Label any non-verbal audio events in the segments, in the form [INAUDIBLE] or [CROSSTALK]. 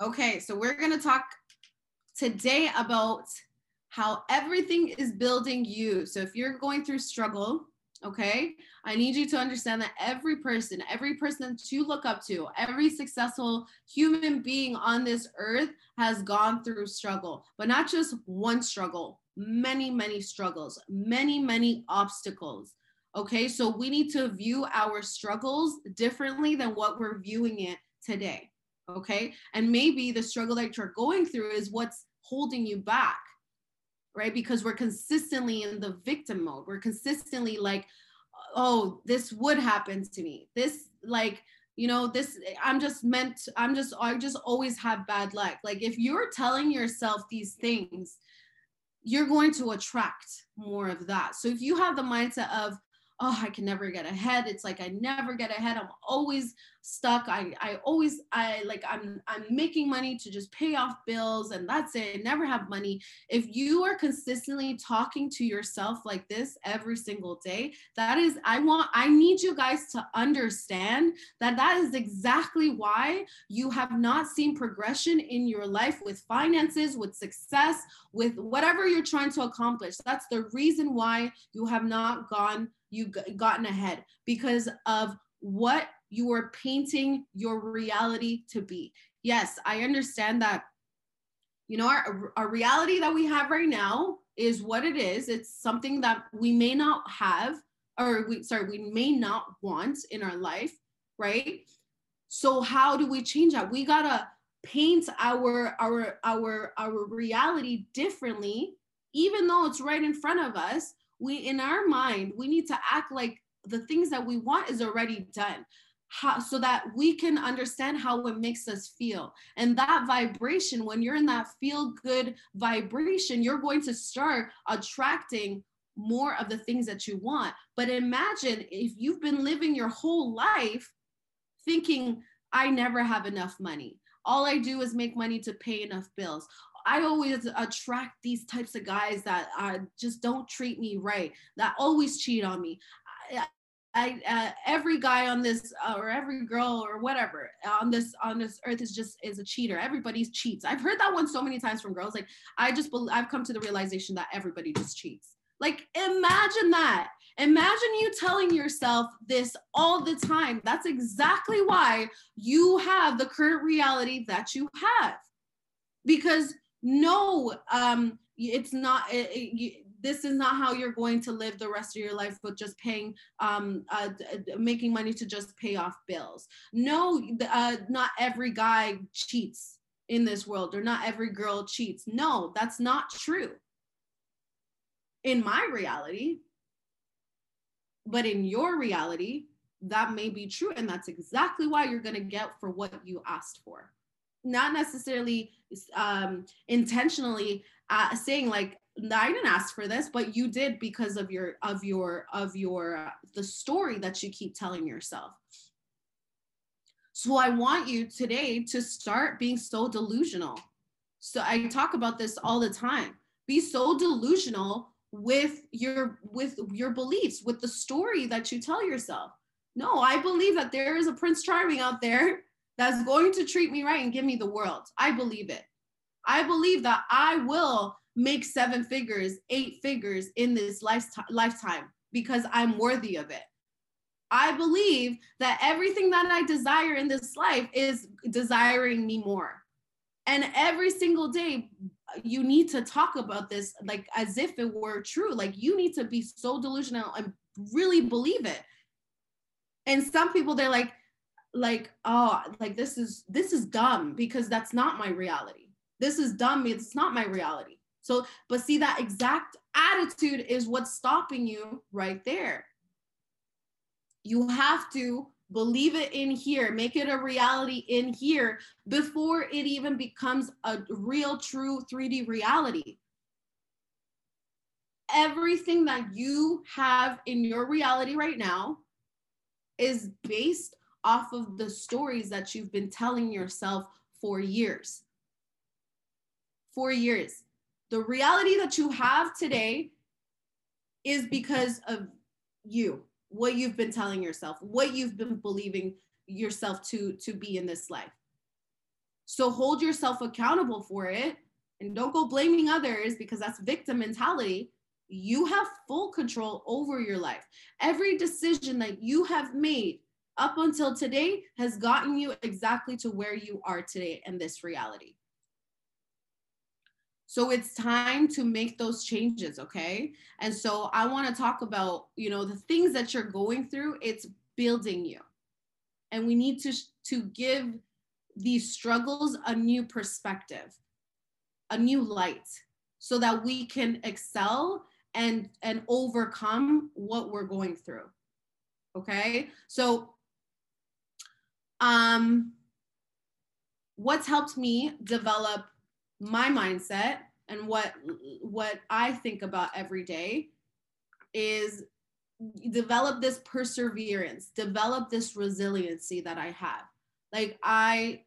Okay, so we're going to talk today about how everything is building you. So if you're going through struggle, okay, I need you to understand that every person, every person that you look up to, every successful human being on this earth has gone through struggle, but not just one struggle, many, many struggles, many, many obstacles. Okay, so we need to view our struggles differently than what we're viewing it today okay? And maybe the struggle that you're going through is what's holding you back right? Because we're consistently in the victim mode. We're consistently like oh this would happen to me. This like you know this i'm just meant i'm just i just always have bad luck. Like if you're telling yourself these things you're going to attract more of that. So if you have the mindset of oh i can never get ahead. It's like i never get ahead. I'm always stuck. I i always i like i'm i'm making money to just pay off bills and that's it I never have money. If you are consistently talking to yourself like this every single day that is i want i need you guys to understand that that is exactly why you have not seen progression in your life with finances with success with whatever you're trying to accomplish. That's the reason why you have not gone you gotten ahead because of what you are painting your reality to be. Yes, I understand that, you know, our, our reality that we have right now is what it is. It's something that we may not have, or we, sorry, we may not want in our life, right? So how do we change that? We gotta paint our our our our reality differently, even though it's right in front of us. We in our mind, we need to act like the things that we want is already done how, so that we can understand how it makes us feel. And that vibration, when you're in that feel good vibration, you're going to start attracting more of the things that you want. But imagine if you've been living your whole life thinking, I never have enough money. All I do is make money to pay enough bills. I always attract these types of guys that just don't treat me right, that always cheat on me. I, uh, every guy on this uh, or every girl or whatever on this on this earth is just is a cheater. Everybody cheats. I've heard that one so many times from girls. Like I just I've come to the realization that everybody just cheats. Like imagine that. Imagine you telling yourself this all the time. That's exactly why you have the current reality that you have. Because no, um, it's not. It, it, this is not how you're going to live the rest of your life with just paying um uh, making money to just pay off bills. No uh, not every guy cheats in this world or not every girl cheats. No that's not true. In my reality but in your reality that may be true and that's exactly why you're going to get for what you asked for not necessarily um, intentionally uh, saying like I didn't ask for this, but you did because of your of your of your uh, the story that you keep telling yourself. So I want you today to start being so delusional. So I talk about this all the time. Be so delusional with your with your beliefs, with the story that you tell yourself. No, I believe that there is a Prince Charming out there that's going to treat me right and give me the world. I believe it. I believe that I will make seven figures, eight figures in this lifetime because I'm worthy of it. I believe that everything that I desire in this life is desiring me more. And every single day, you need to talk about this like as if it were true. Like you need to be so delusional and really believe it. And some people, they're like, like, oh, like this is this is dumb because that's not my reality. This is dumb. It's not my reality. So, but see, that exact attitude is what's stopping you right there. You have to believe it in here, make it a reality in here before it even becomes a real, true 3D reality. Everything that you have in your reality right now is based off of the stories that you've been telling yourself for years. For years the reality that you have today is because of you what you've been telling yourself what you've been believing yourself to to be in this life So hold yourself accountable for it and don't go blaming others because that's victim mentality. You have full control over your life. Every decision that you have made up until today has gotten you exactly to where you are today in this reality. So it's time to make those changes, okay? And so I want to talk about, you know, the things that you're going through, it's building you. And we need to to give these struggles a new perspective, a new light so that we can excel and and overcome what we're going through. Okay? So um what's helped me develop my mindset and what what I think about every day is develop this perseverance, develop this resiliency that I have. Like I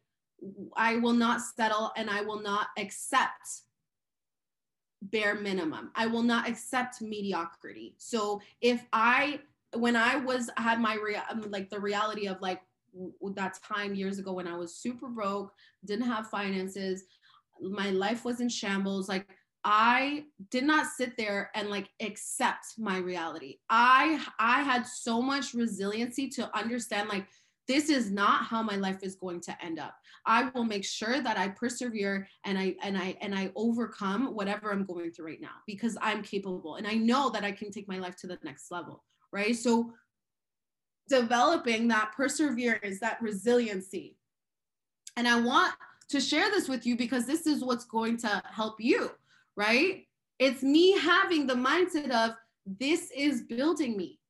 I will not settle and I will not accept bare minimum. I will not accept mediocrity. So if I when I was had my rea- like the reality of like that time years ago when I was super broke, didn't have finances, my life was in shambles. Like i did not sit there and like accept my reality. I i had so much resiliency to understand like this is not how my life is going to end up. I will make sure that i persevere and i and i and i overcome whatever i'm going through right now because i'm capable and i know that i can take my life to the next level right? So developing that perseverance that resiliency and i want to share this with you because this is what's going to help you, right? It's me having the mindset of this is building me.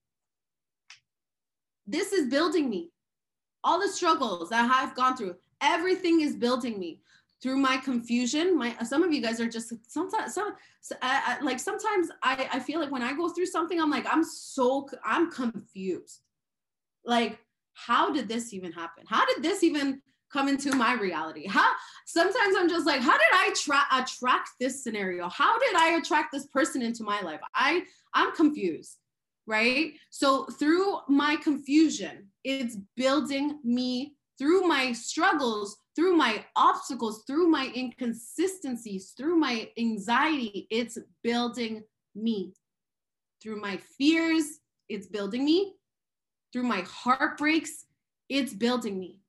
This is building me. All the struggles that I've gone through, everything is building me through my confusion my some of you guys are just sometimes some I, I, like sometimes I, I feel like when i go through something i'm like i'm so i'm confused like how did this even happen how did this even come into my reality? How sometimes I'm just like, how did I tra- attract this scenario? How did I attract this person into my life? I I'm confused, right? So through my confusion, it's building me through my struggles, through my obstacles, through my inconsistencies, through my anxiety, it's building me. Through my fears, it's building me. Through my heartbreaks, it's building me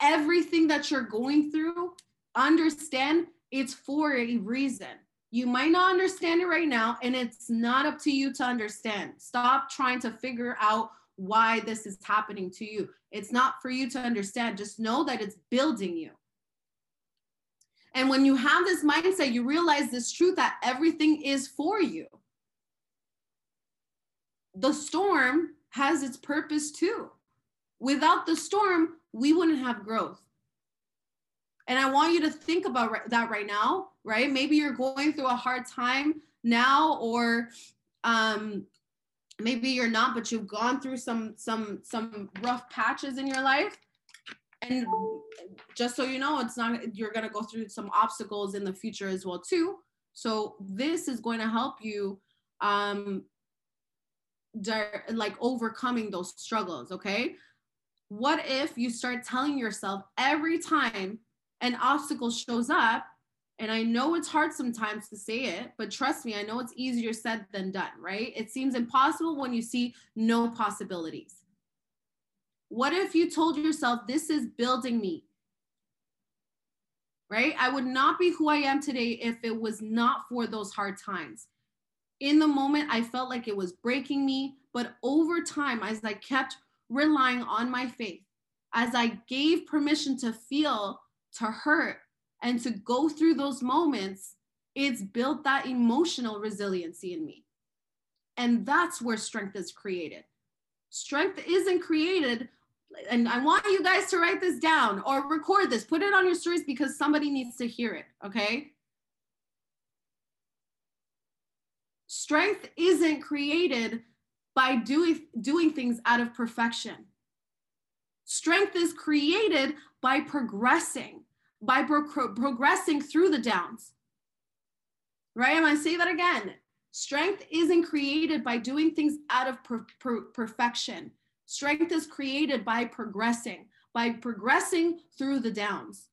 everything that you're going through, understand it's for a reason. You might not understand it right now, and it's not up to you to understand. Stop trying to figure out why this is happening to you. It's not for you to understand. Just know that it's building you. And when you have this mindset, you realize this truth that everything is for you. The storm has its purpose too. Without the storm, we wouldn't have growth. And I want you to think about that right now, right? Maybe you're going through a hard time now, or um, maybe you're not, but you've gone through some some some rough patches in your life. And just so you know, it's not you're gonna go through some obstacles in the future as well too. So this is going to help you um like overcoming those struggles okay what if you start telling yourself every time an obstacle shows up, and I know it's hard sometimes to say it, but trust me, I know it's easier said than done, right? It seems impossible when you see no possibilities. What if you told yourself, this is building me? Right? I would not be who I am today if it was not for those hard times. In the moment, I felt like it was breaking me, but over time, as I kept relying on my faith, as I gave permission to feel, to hurt, and to go through those moments, it's built that emotional resiliency in me. And that's where strength is created. Strength isn't created, and I want you guys to write this down or record this, put it on your stories because somebody needs to hear it, okay? Strength isn't created by doing, doing things out of perfection. Strength is created by progressing, by pro- progressing through the downs. Right? I'm going to say that again. Strength isn't created by doing things out of per- per- perfection. Strength is created by progressing, by progressing through the downs.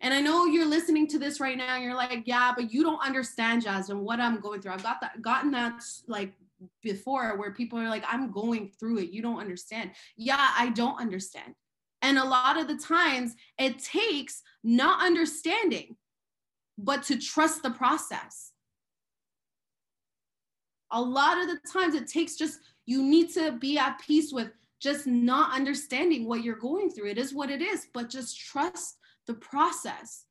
And I know you're listening to this right now you're like, yeah, but you don't understand Jasmine what I'm going through. I've got that gotten that like before where people are like, I'm going through it. You don't understand. Yeah, I don't understand. And a lot of the times it takes not understanding, but to trust the process. A lot of the times it takes just, you need to be at peace with just not understanding what you're going through. It is what it is, but just trust the process.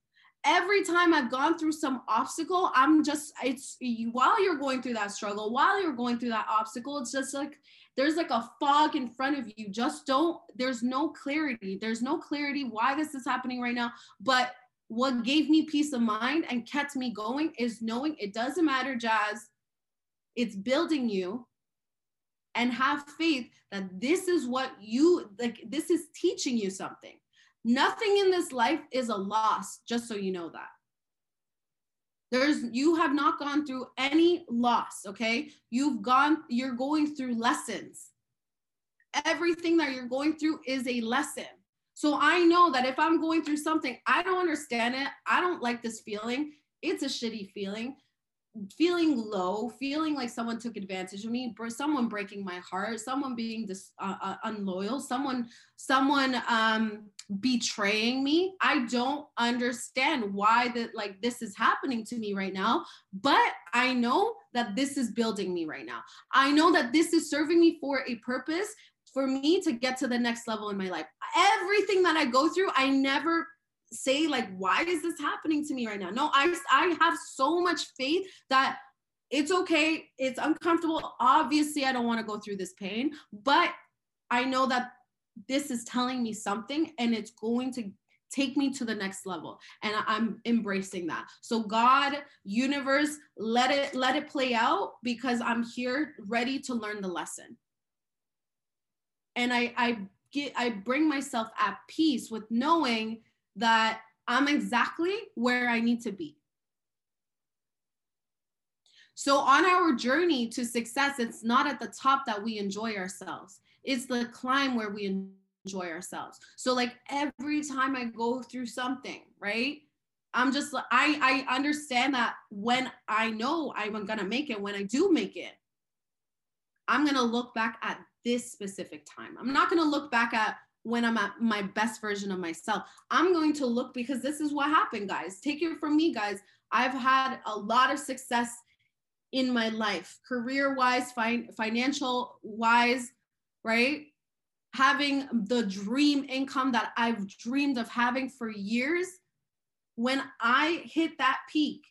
Every time I've gone through some obstacle, I'm just, it's while you're going through that struggle, while you're going through that obstacle, it's just like there's like a fog in front of you. Just don't, there's no clarity. There's no clarity why this is happening right now. But what gave me peace of mind and kept me going is knowing it doesn't matter, Jazz. It's building you and have faith that this is what you like, this is teaching you something. Nothing in this life is a loss, just so you know that. There's you have not gone through any loss, okay? You've gone, you're going through lessons. Everything that you're going through is a lesson. So I know that if I'm going through something, I don't understand it. I don't like this feeling. It's a shitty feeling feeling low, feeling like someone took advantage of me, someone breaking my heart, someone being uh, uh, unloyal, someone someone um, betraying me. I don't understand why that like this is happening to me right now, but I know that this is building me right now. I know that this is serving me for a purpose for me to get to the next level in my life. Everything that I go through, I never say like why is this happening to me right now? No i i have so much faith that it's okay. It's uncomfortable. Obviously i don't want to go through this pain but i know that this is telling me something and it's going to take me to the next level and i'm embracing that. So god universe let it let it play out because i'm here ready to learn the lesson. And i i get i bring myself at peace with knowing that I'm exactly where I need to be. So, on our journey to success, it's not at the top that we enjoy ourselves, it's the climb where we enjoy ourselves. So, like every time I go through something, right? I'm just I I understand that when I know I'm gonna make it, when I do make it, I'm gonna look back at this specific time. I'm not gonna look back at when I'm at my best version of myself. I'm going to look because this is what happened, guys. Take it from me, guys. I've had a lot of success in my life, career wise, fin- financial wise, right? Having the dream income that I've dreamed of having for years. When I hit that peak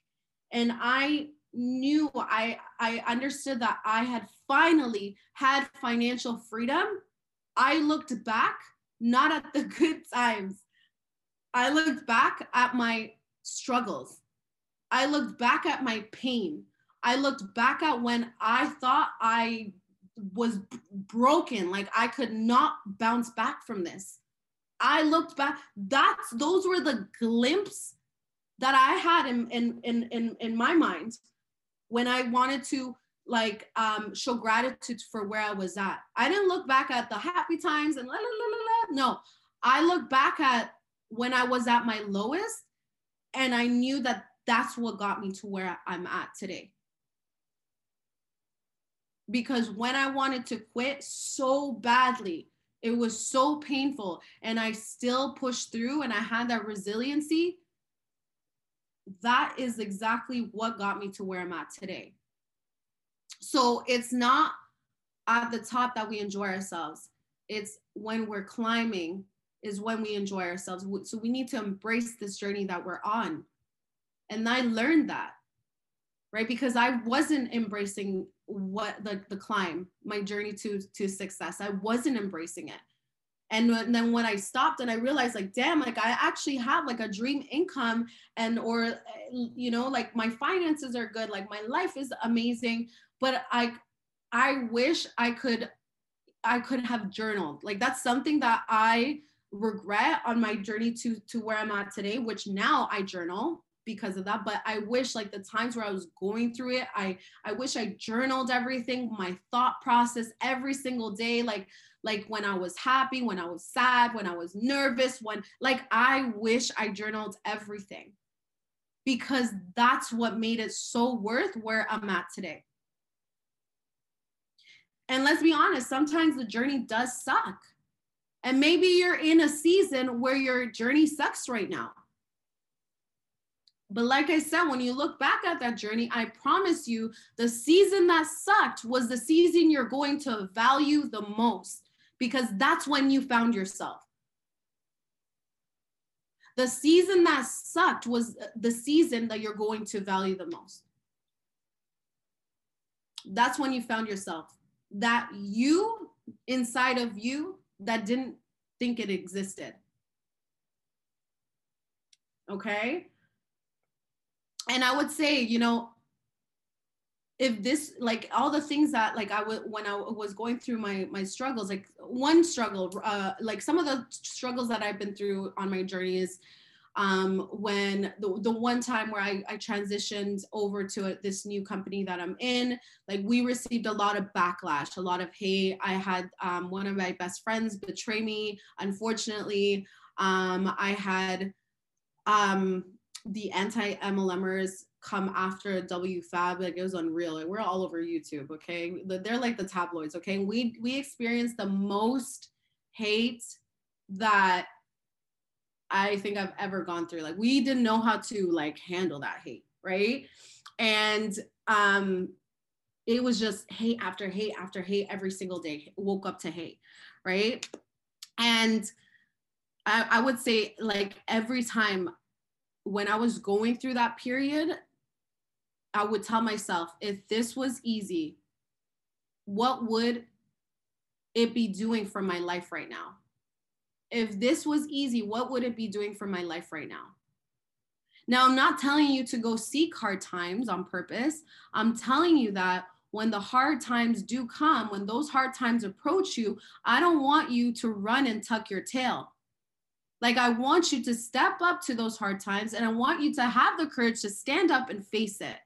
and I knew I I understood that I had finally had financial freedom, I looked back not at the [LAUGHS] good times. I looked back at my struggles. I looked back at my pain. I looked back at when I thought I was broken, like I could not bounce back from this. I looked back. That's those were the glimpses that I had in in in in, in my mind when I wanted to like um, show gratitude for where I was at. I didn't look back at the happy times and la la la la la. No, I look back at when I was at my lowest, and I knew that that's what got me to where I'm at today. Because when I wanted to quit so badly, it was so painful, and I still pushed through, and I had that resiliency. That is exactly what got me to where I'm at today so it's not at the top that we enjoy ourselves. It's when we're climbing is when we enjoy ourselves. So we need to embrace this journey that we're on. And I learned that, right? Because I wasn't embracing what the, the climb, my journey to, to success. I wasn't embracing it. And, and then when I stopped and I realized like, damn, like I actually have like a dream income and, or, you know, like my finances are good. Like my life is amazing but I I wish I could I could have journaled. Like that's something that I regret on my journey to to where I'm at today, which now I journal because of that but i wish like the times where i was going through it i i wish i journaled everything my thought process every single day like like when I was happy, when I was sad, when I was nervous, when like I wish I journaled everything because that's what made it so worth where I'm at today. And let's be honest, sometimes the journey does suck. And maybe you're in a season where your journey sucks right now. But like I said, when you look back at that journey, I promise you the season that sucked was the season you're going to value the most because that's when you found yourself. The season that sucked was the season that you're going to value the most. That's when you found yourself. That you inside of you that didn't think it existed. Okay? And I would say, you know, if this like all the things that like I would when I was going through my my struggles, like one struggle, uh, like some of the struggles that I've been through on my journey is um, when the, the one time where I, I transitioned over to a, this new company that I'm in, like we received a lot of backlash, a lot of hate. I had um, one of my best friends betray me. Unfortunately, um, I had um, the anti MLMers come after WFAB. Like it was unreal. Like, we're all over YouTube. Okay, they're like the tabloids. Okay, we we experienced the most hate that I think I've ever gone through. Like we didn't know how to like handle that hate, right? And um it was just hate after hate after hate every single day. Woke up to hate, right? And I, I would say like every time when I was going through that period, I would tell myself, if this was easy, what would it be doing for my life right now? If this was easy, what would it be doing for my life right now? Now, I'm not telling you to go seek hard times on purpose. I'm telling you that when the hard times do come, when those hard times approach you, I don't want you to run and tuck your tail. Like, I want you to step up to those hard times and I want you to have the courage to stand up and face it.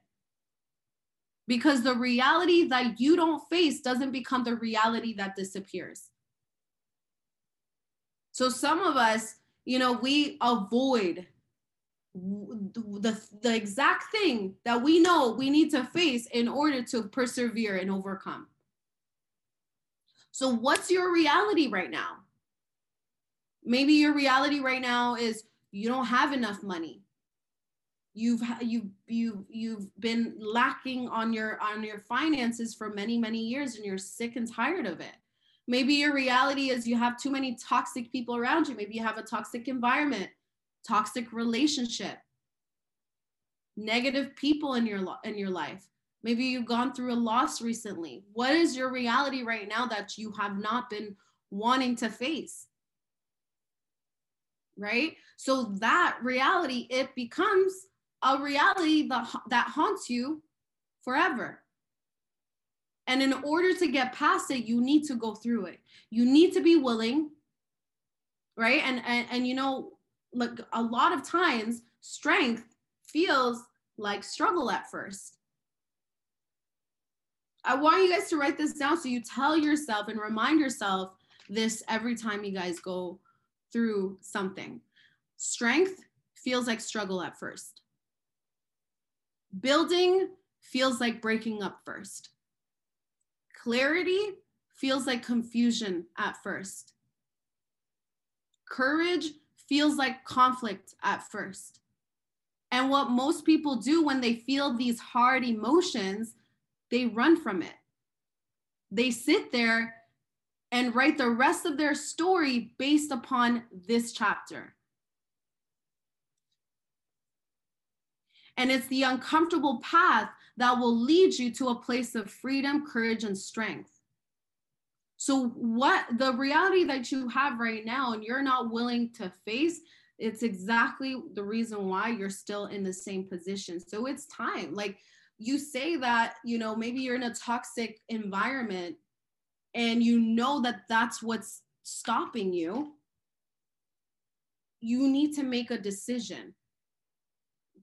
Because the reality that you don't face doesn't become the reality that disappears. So some of us, you know, we avoid the, the exact thing that we know we need to face in order to persevere and overcome. So, what's your reality right now? Maybe your reality right now is you don't have enough money. You've you've you've you've been lacking on your on your finances for many many years, and you're sick and tired of it. Maybe your reality is you have too many toxic people around you. Maybe you have a toxic environment, toxic relationship, negative people in your in your life. Maybe you've gone through a loss recently. What is your reality right now that you have not been wanting to face? Right? So that reality it becomes a reality that that haunts you forever. And in order to get past it, you need to go through it. You need to be willing, right? And and, and you know, like a lot of times, strength feels like struggle at first. I want you guys to write this down so you tell yourself and remind yourself this every time you guys go through something. Strength feels like struggle at first. Building feels like breaking up first. Clarity feels like confusion at first. Courage feels like conflict at first. And what most people do when they feel these hard emotions, they run from it. They sit there and write the rest of their story based upon this chapter. And it's the uncomfortable path that will lead you to a place of freedom, courage, and strength. So, what the reality that you have right now and you're not willing to face, it's exactly the reason why you're still in the same position. So, it's time. Like you say that, you know, maybe you're in a toxic environment and you know that that's what's stopping you. You need to make a decision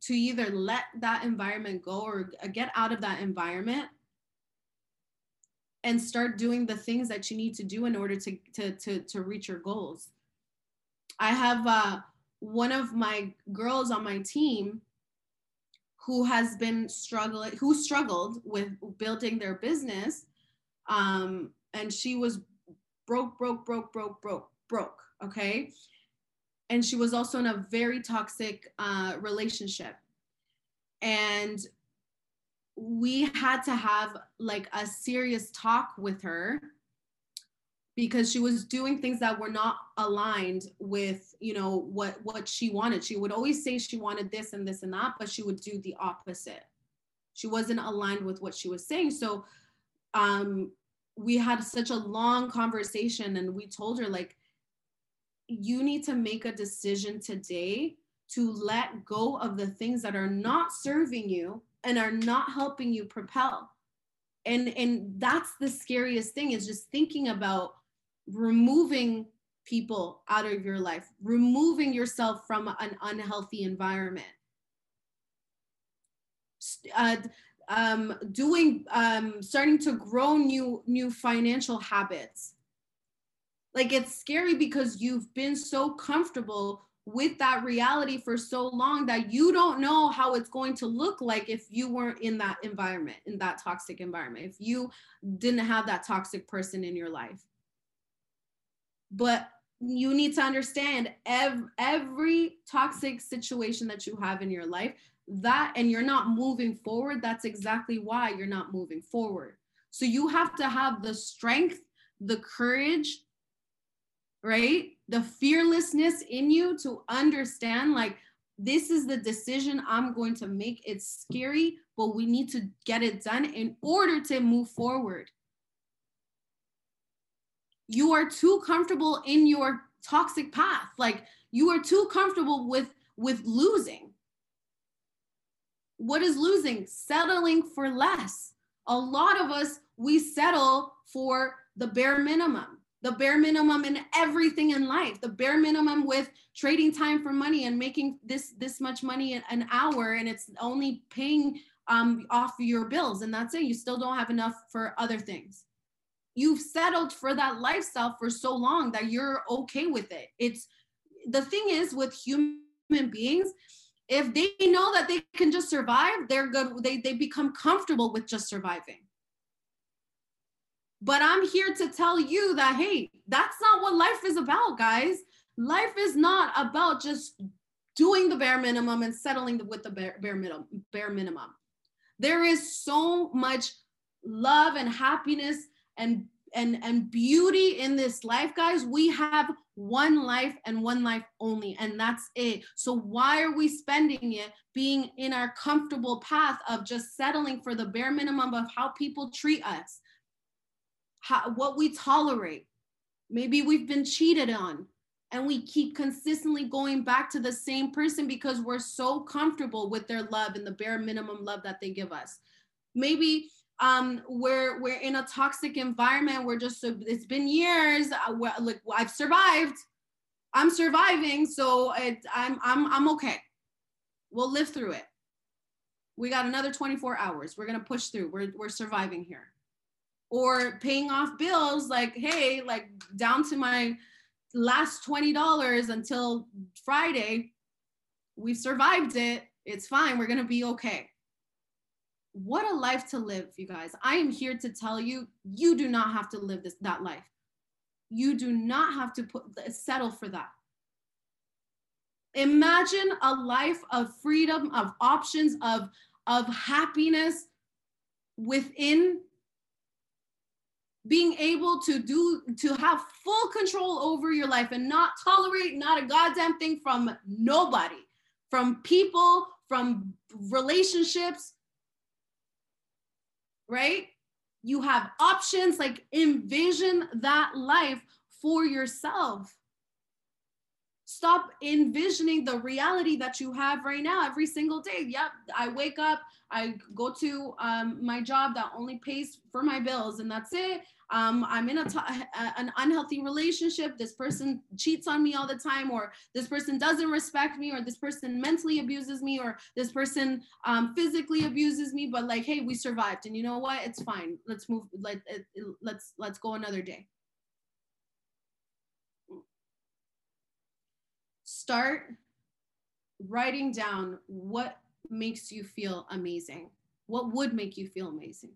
to either let that environment go or get out of that environment and start doing the things that you need to do in order to to to, to reach your goals. I have uh, one of my girls on my team who has been struggling who struggled with building their business um, and she was broke broke broke broke broke broke okay and she was also in a very toxic uh, relationship. And we had to have like a serious talk with her because she was doing things that were not aligned with you know what what she wanted. She would always say she wanted this and this and that but she would do the opposite. She wasn't aligned with what she was saying. So um we had such a long conversation and we told her like you need to make a decision today to let go of the things that are not serving you and are not helping you propel. And and that's the scariest thing is just thinking about removing people out of your life removing yourself from an unhealthy environment. Uh, um, doing um, starting to grow new new financial habits like it's scary because you've been so comfortable with that reality for so long that you don't know how it's going to look like if you weren't in that environment, in that toxic environment, if you didn't have that toxic person in your life. But you need to understand every, every toxic situation that you have in your life, that and you're not moving forward, that's exactly why you're not moving forward. So you have to have the strength, the courage, right? The fearlessness in you to understand like this is the decision I'm going to make. It's scary, but we need to get it done in order to move forward. You are too comfortable in your toxic path. Like you are too comfortable with with losing. What is losing? Settling for less. A lot of us we settle for the bare minimum the bare minimum in everything in life the bare minimum with trading time for money and making this this much money an hour and it's only paying um, off your bills and that's it. You still don't have enough for other things. You've settled for that lifestyle for so long that you're okay with it. It's the thing is with human beings if they know that they can just survive they're good they, they become comfortable with just surviving but I'm here to tell you that, hey, that's not what life is about, guys. Life is not about just doing the bare minimum and settling with the bare, bare, minimum, bare minimum. There is so much love and happiness and, and, and beauty in this life, guys. We have one life and one life only, and that's it. So, why are we spending it being in our comfortable path of just settling for the bare minimum of how people treat us? How, what we tolerate. Maybe we've been cheated on and we keep consistently going back to the same person because we're so comfortable with their love and the bare minimum love that they give us. Maybe um, we're we're in a toxic environment. We're just it's been years. Uh, like I've survived. I'm surviving, so it, I'm I'm I'm okay. We'll live through it. We got another 24 hours. We're gonna push through. We're we're surviving here or paying off bills like hey like down to my last $20 until friday we've survived it it's fine we're going to be okay. What a life to live you guys. I am here to tell you you do not have to live this that life. You do not have to put settle for that. Imagine a life of freedom of options of of happiness within being able to do to have full control over your life and not tolerate not a goddamn thing from nobody from people from relationships right? You have options like envision that life for yourself Stop envisioning the reality that you have right now every single day. Yep, I wake up, I go to um, my job that only pays for my bills, and that's it. Um, I'm in a t- an unhealthy relationship. This person cheats on me all the time, or this person doesn't respect me, or this person mentally abuses me, or this person um, physically abuses me. But like, hey, we survived, and you know what? It's fine. Let's move. Let let's let's go another day. Start writing down what makes you feel amazing. What would make you feel amazing?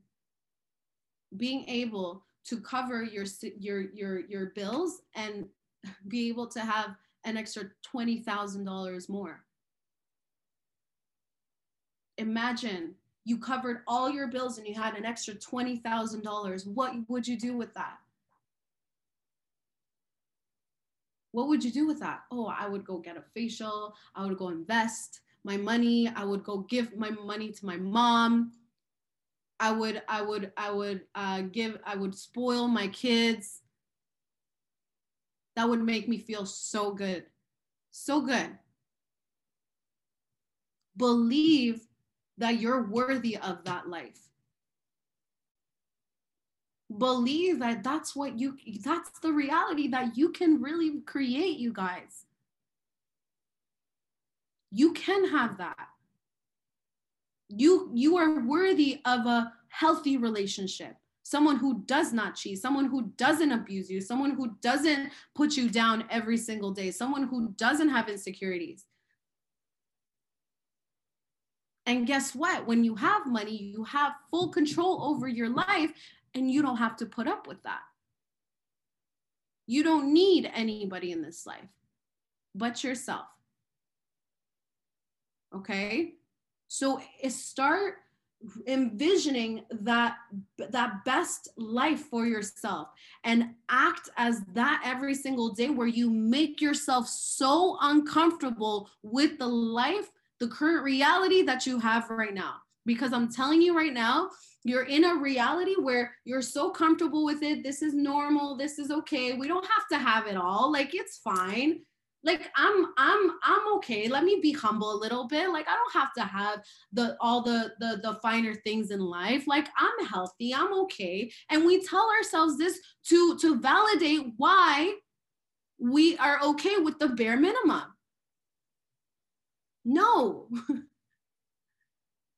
Being able to cover your your your your bills and be able to have an extra $20,000 more. Imagine you covered all your bills and you had an extra $20,000. What would you do with that? What would you do with that? Oh, I would go get a facial. I would go invest my money. I would go give my money to my mom. I would, I would, I would uh, give, I would spoil my kids. That would make me feel so good. So good. Believe that you're worthy of that life. Believe that that's what you, that's the reality that you can really create, you guys. You can have that. You you are worthy of a healthy relationship. Someone who does not cheat someone who doesn't abuse you someone who doesn't put you down every single day someone who doesn't have insecurities. And guess what? When you have money you have full control over your life and you don't have to put up with that. You don't need anybody in this life but yourself. Okay? So start envisioning that that best life for yourself and act as that every single day where you make yourself so uncomfortable with the life the current reality that you have right now. Because i'm telling you right now you're in a reality where you're so comfortable with it. This is normal. This is okay. We don't have to have it all. Like it's fine. Like i'm i'm i'm okay. Let me be humble a little bit. Like i don't have to have the all the the the finer things in life. Like i'm healthy. I'm okay. And we tell ourselves this to to validate why we are okay with the bare minimum. No [LAUGHS]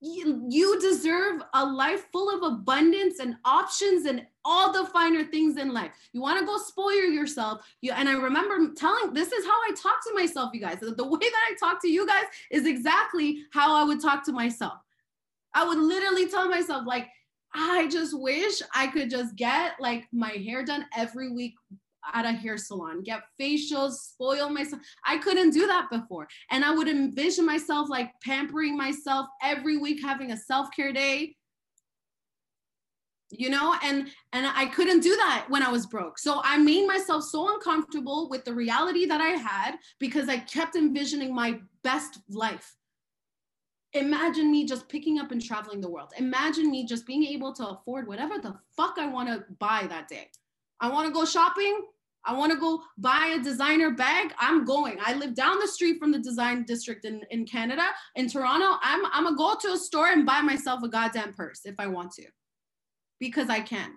you, deserve a life full of abundance and options and all the finer things in life. You want to go spoil yourself. You and I remember telling this is how I talk to myself, you guys. The way that I talk to you guys is exactly how I would talk to myself. I would literally tell myself like I just wish I could just get like my hair done every week at a hair salon, get facials, spoil myself. I couldn't do that before. And I would envision myself like pampering myself every week, having a self-care day. You know, and and I couldn't do that when I was broke. So I made myself so uncomfortable with the reality that I had because I kept envisioning my best life. Imagine me just picking up and traveling the world. Imagine me just being able to afford whatever the fuck I want to buy that day. I want to go shopping. I want to go buy a designer bag. I'm going. I live down the street from the design district in, in Canada, in Toronto. I'm, I'm going to go to a store and buy myself a goddamn purse if I want to, because I can.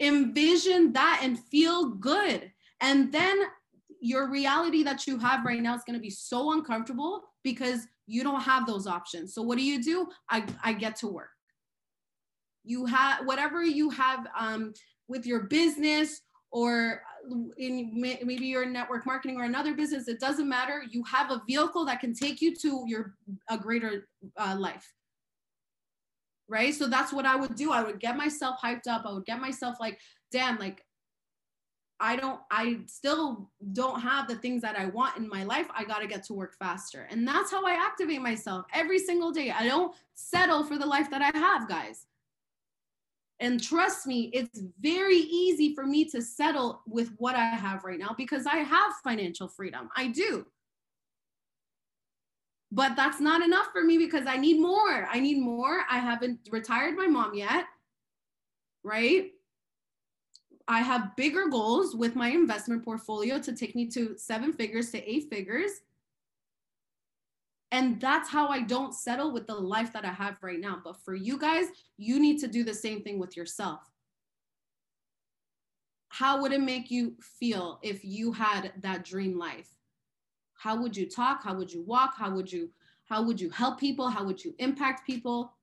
Envision that and feel good. And then your reality that you have right now is going to be so uncomfortable because you don't have those options. So what do you do? I, I get to work. You have whatever you have um, with your business or in maybe your network marketing or another business it doesn't matter. You have a vehicle that can take you to your a greater uh, life. Right? So that's what i would do. I would get myself hyped up. I would get myself like damn like i don't i still don't have the things that i want in my life. I got to get to work faster. And that's how i activate myself every single day. I don't settle for the life that i have guys and trust me, it's very easy for me to settle with what I have right now because I have financial freedom. I do. But that's not enough for me because I need more. I need more. I haven't retired my mom yet. Right? I have bigger goals with my investment portfolio to take me to seven figures to eight figures. And that's how I don't settle with the life that I have right now. But for you guys, you need to do the same thing with yourself. How would it make you feel if you had that dream life? How would you talk? How would you walk? How would you how would you help people? How would you impact people?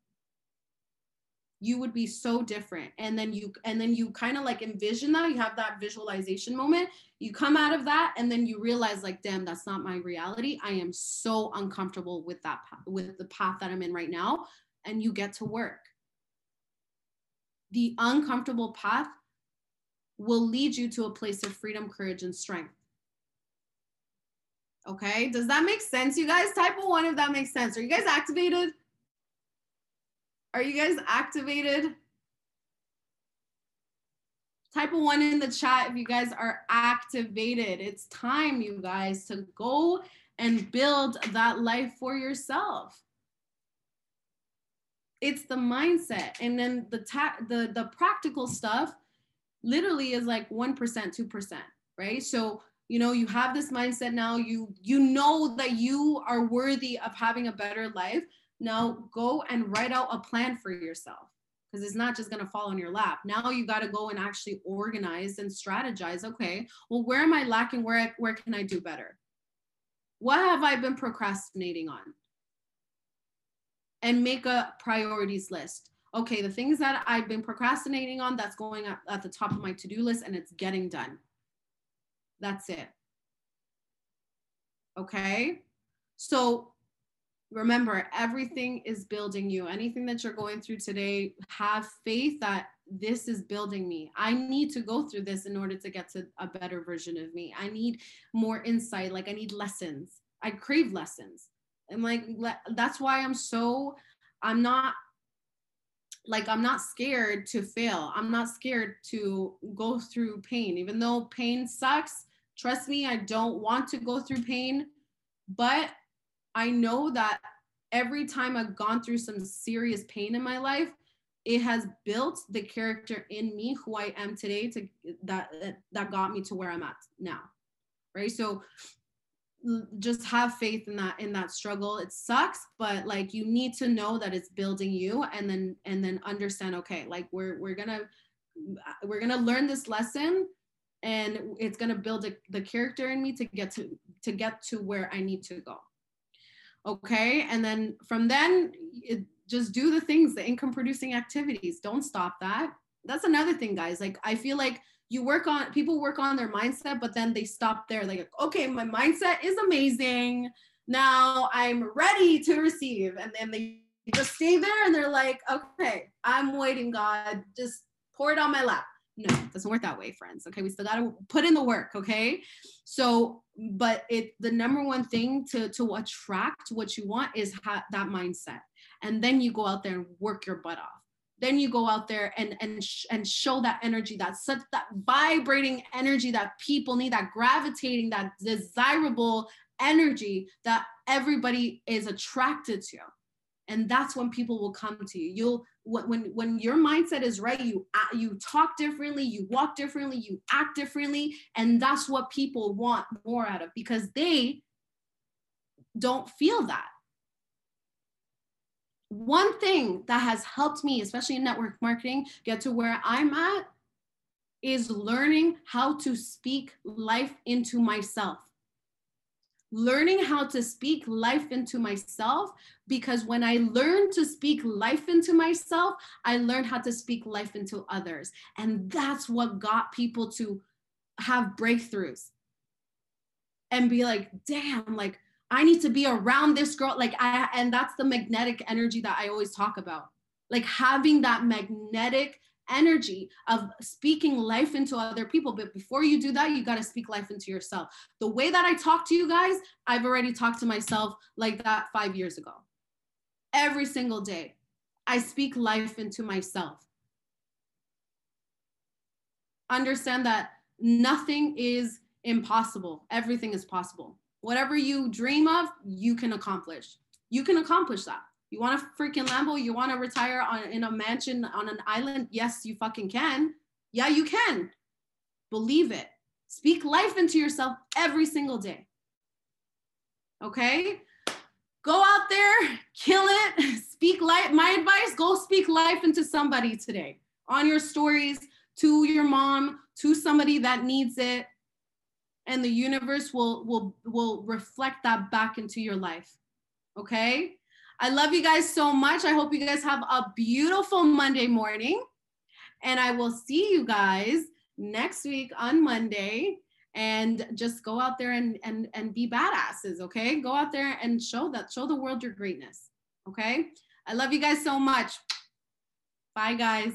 You would be so different. And then you and then you kind of like envision that you have that visualization moment you come out of that and then you realize like damn that's not my reality. I am so uncomfortable with that with the path that i'm in right now and you get to work. The uncomfortable path will lead you to a place of freedom courage and strength. Okay? Does that make sense you guys? Type of one if that makes sense. Are you guys activated are you guys activated? Type a one in the chat if you guys are activated. It's time, you guys, to go and build that life for yourself. It's the mindset. And then the ta- the the practical stuff literally is like 1%, 2%, right? So you know you have this mindset now you you know that you are worthy of having a better life now go and write out a plan for yourself because it's not just going to fall on your lap. Now you got to go and actually organize and strategize. Okay, well, where am I lacking? Where, where can I do better? What have I been procrastinating on? And make a priorities list. Okay, the things that I've been procrastinating on, that's going at, at the top of my to do list and it's getting done. That's it. Okay, so remember everything is building you. Anything that you're going through today have faith that this is building me. I need to go through this in order to get to a better version of me. I need more insight. Like i need lessons. I crave lessons. And like that's why i'm so i'm not like i'm not scared to fail. I'm not scared to go through pain. Even though pain sucks trust me i don't want to go through pain but I know that every time I've gone through some serious pain in my life, it has built the character in me who I am today to that that got me to where I'm at now. Right? So just have faith in that in that struggle it sucks but like you need to know that it's building you and then and then understand okay like we're we're gonna we're gonna learn this lesson and it's gonna build a, the character in me to get to to get to where i need to go okay and then from then it, just do the things the income producing activities. Don't stop that. That's another thing guys. Like i feel like you work on people work on their mindset but then they stop there. Like okay my mindset is amazing. Now i'm ready to receive. And then they just stay there and they're like okay i'm waiting god. Just pour it on my lap no it doesn't work that way friends okay? We still got to put in the work okay? So but it the number one thing to to attract what you want is ha- that mindset. And then you go out there and work your butt off. Then you go out there and and sh- and show that energy that such that vibrating energy that people need that gravitating that desirable energy that everybody is attracted to. And that's when people will come to you. You'll when when your mindset is right you uh, you talk differently you walk differently you act differently and that's what people want more out of because they don't feel that. One thing that has helped me especially in network marketing get to where i'm at is learning how to speak life into myself learning how to speak life into myself because when I learned to speak life into myself, I learned how to speak life into others. And that's what got people to have breakthroughs and be like, damn, like I need to be around this girl. Like, I, and that's the magnetic energy that I always talk about. Like having that magnetic energy of speaking life into other people. But before you do that, you got to speak life into yourself. The way that I talk to you guys, I've already talked to myself like that five years ago. Every single day, I speak life into myself. Understand that nothing is impossible, everything is possible. Whatever you dream of, you can accomplish. You can accomplish that. You want a freaking Lambo? You want to retire on in a mansion on an island? Yes, you fucking can. Yeah, you can. Believe it. Speak life into yourself every single day. Okay? Go out there, [LAUGHS] kill it, [LAUGHS] speak life. My advice go speak life into somebody today on your stories, to your mom, to somebody that needs it. And the universe will, will, will reflect that back into your life. Okay? I love you guys so much. I hope you guys have a beautiful Monday morning. And I will see you guys next week on Monday. And just go out there and, and, and be badasses, okay? Go out there and show that, show the world your greatness, okay? I love you guys so much. Bye, guys.